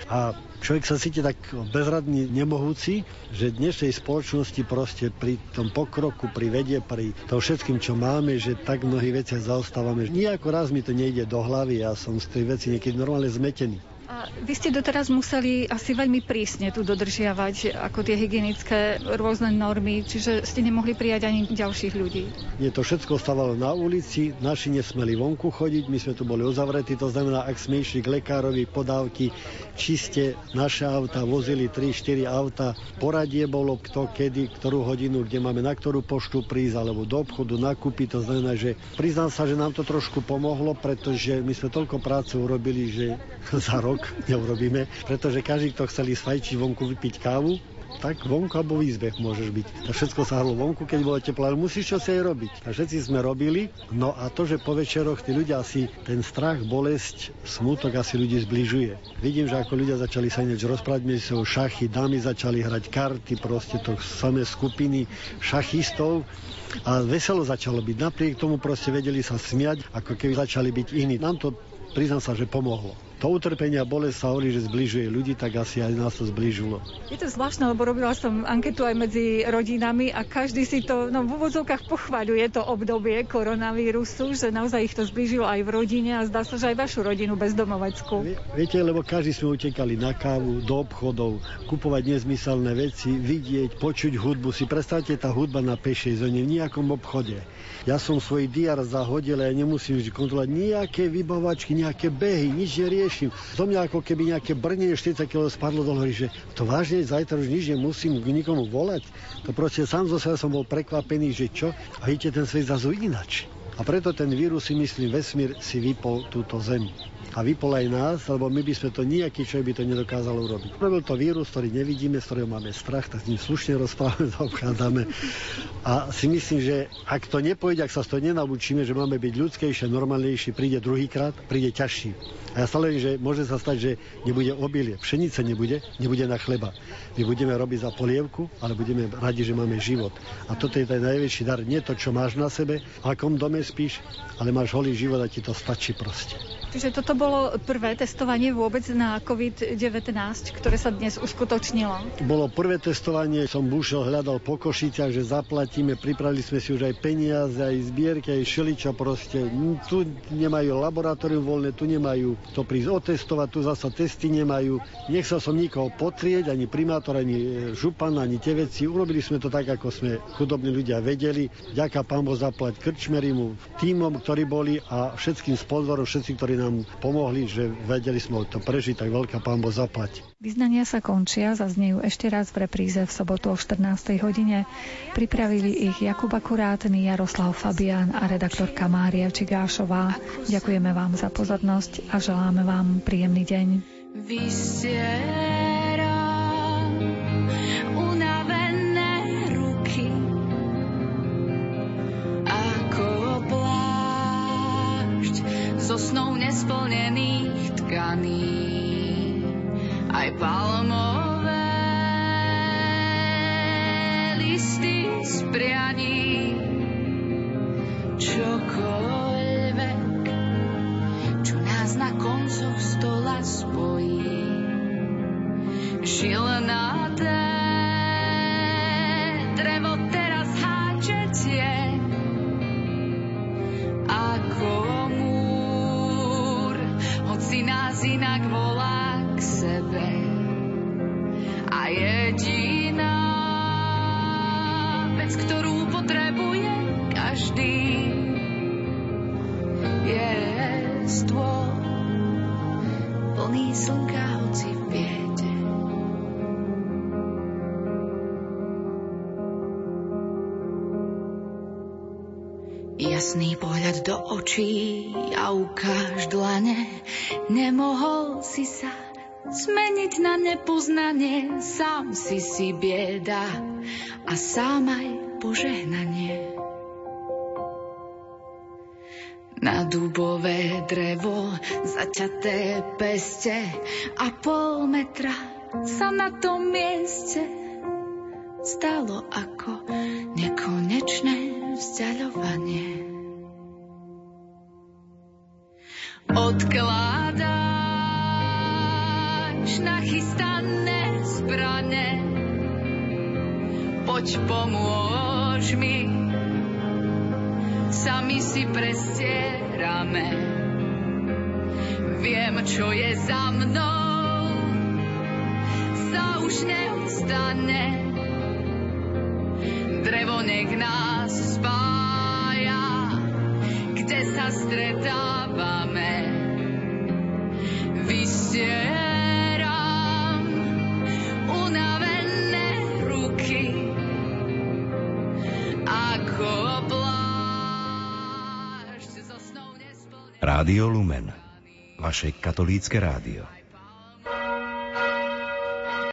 A človek sa cíti tak bezradný, nemohúci, že dnešnej spoločnosti proste pri tom pokroku, pri vede, pri tom všetkým, čo máme, že tak mnohých veciach zaostávame. Nijako raz mi to nejde do hlavy, ja som z tej veci niekedy normálne zmetený. Vy ste doteraz museli asi veľmi prísne tu dodržiavať ako tie hygienické rôzne normy, čiže ste nemohli prijať ani ďalších ľudí. Nie, to všetko stávalo na ulici, naši nesmeli vonku chodiť, my sme tu boli uzavretí, to znamená, ak sme išli k lekárovi podávky, čiste naše auta vozili 3-4 auta, poradie bolo kto kedy, ktorú hodinu, kde máme na ktorú poštu prísť, alebo do obchodu nakúpiť, to znamená, že priznám sa, že nám to trošku pomohlo, pretože my sme toľko práce urobili, že za rok neurobíme, pretože každý, kto chceli sfajčiť vonku vypiť kávu, tak vonku alebo v môžeš byť. A všetko sa hralo vonku, keď bolo teplo, ale musíš čo si aj robiť. A všetci sme robili, no a to, že po večeroch tí ľudia asi ten strach, bolesť, smutok asi ľudí zbližuje. Vidím, že ako ľudia začali sa ináč rozprávať medzi sebou šachy, dámy začali hrať karty, proste to samé skupiny šachistov a veselo začalo byť. Napriek tomu proste vedeli sa smiať, ako keby začali byť iní. Nám to priznám sa, že pomohlo to utrpenie a bolesť sa hovorí, že zbližuje ľudí, tak asi aj nás to zbližilo. Je to zvláštne, lebo robila som anketu aj medzi rodinami a každý si to no, v úvodzovkách pochváľuje to obdobie koronavírusu, že naozaj ich to zbližilo aj v rodine a zdá sa, že aj vašu rodinu bezdomovackú. Viete, lebo každý sme utekali na kávu, do obchodov, kupovať nezmyselné veci, vidieť, počuť hudbu. Si predstavte tá hudba na pešej zóne v nejakom obchode. Ja som svoj diar zahodil a ja nemusím vždy kontrolovať nejaké vybavačky, nejaké behy, nič neriešim. To mňa ako keby nejaké brnenie 40 kg spadlo do hory, že to vážne zajtra už nič nemusím k nikomu volať. To proste sám zo seba som bol prekvapený, že čo? A vidíte, ten svet zase inač. A preto ten vírus si myslím, vesmír si vypol túto zem a vypol aj nás, lebo my by sme to nejaký človek by to nedokázal urobiť. Robil to vírus, ktorý nevidíme, z ktorého máme strach, tak s ním slušne rozprávame, zaobchádzame. A si myslím, že ak to nepôjde, ak sa toho nenaučíme, že máme byť ľudskejšie, normálnejší, príde druhýkrát, príde ťažší. A ja stále že môže sa stať, že nebude obilie, pšenice nebude, nebude na chleba. My budeme robiť za polievku, ale budeme radi, že máme život. A toto je ten najväčší dar, nie to, čo máš na sebe, v akom dome spíš, ale máš holý život a ti to stačí proste. Čiže toto bolo prvé testovanie vôbec na COVID-19, ktoré sa dnes uskutočnilo? Bolo prvé testovanie, som bušel, hľadal po Košiciach, že zaplatíme, pripravili sme si už aj peniaze, aj zbierky, aj šeliča proste. Tu nemajú laboratórium voľné, tu nemajú to prísť otestovať, tu zasa testy nemajú. Nechcel som nikoho potrieť, ani primátor, ani župan, ani tie veci. Urobili sme to tak, ako sme chudobní ľudia vedeli. Ďaká pán Boh zaplať Krčmerimu, týmom, ktorí boli a všetkým sponzorom, všetci, ktorí nám nám pomohli, že vedeli sme to prežiť, tak veľká pán Boh zaplať. Vyznania sa končia, zaznejú ešte raz v repríze v sobotu o 14. hodine. Pripravili ich Jakub Akurátny, Jaroslav Fabián a redaktorka Mária Čigášová. Ďakujeme vám za pozornosť a želáme vám príjemný deň. Vysiera zo snov nesplnených tkaní. Aj palmové listy z prianí, čokoľvek, čo nás na koncu stola spojí. šil na té, drevo teraz háčetie, inak volá k sebe. A jediná vec, ktorú potrebuje každý, je stôl plný slnka, hoci v Jasný pohľad do očí a ukáž dlane, nemohol si sa zmeniť na nepoznanie, sám si si bieda a sám aj požehnanie. Na dubové drevo zaťaté peste a pol metra sa na tom mieste stalo ako nekonečné vzdialovanie. Odkladáš nachystané zbrane, poď pomôž mi, sami si prestierame. Viem, čo je za mnou, sa už neustane. Drevo nech nás spája, kde sa stretávame. Vystieram unavené ruky, ako plášť zo snou nesplnený. Rádio Lumen. Vaše katolícke rádio.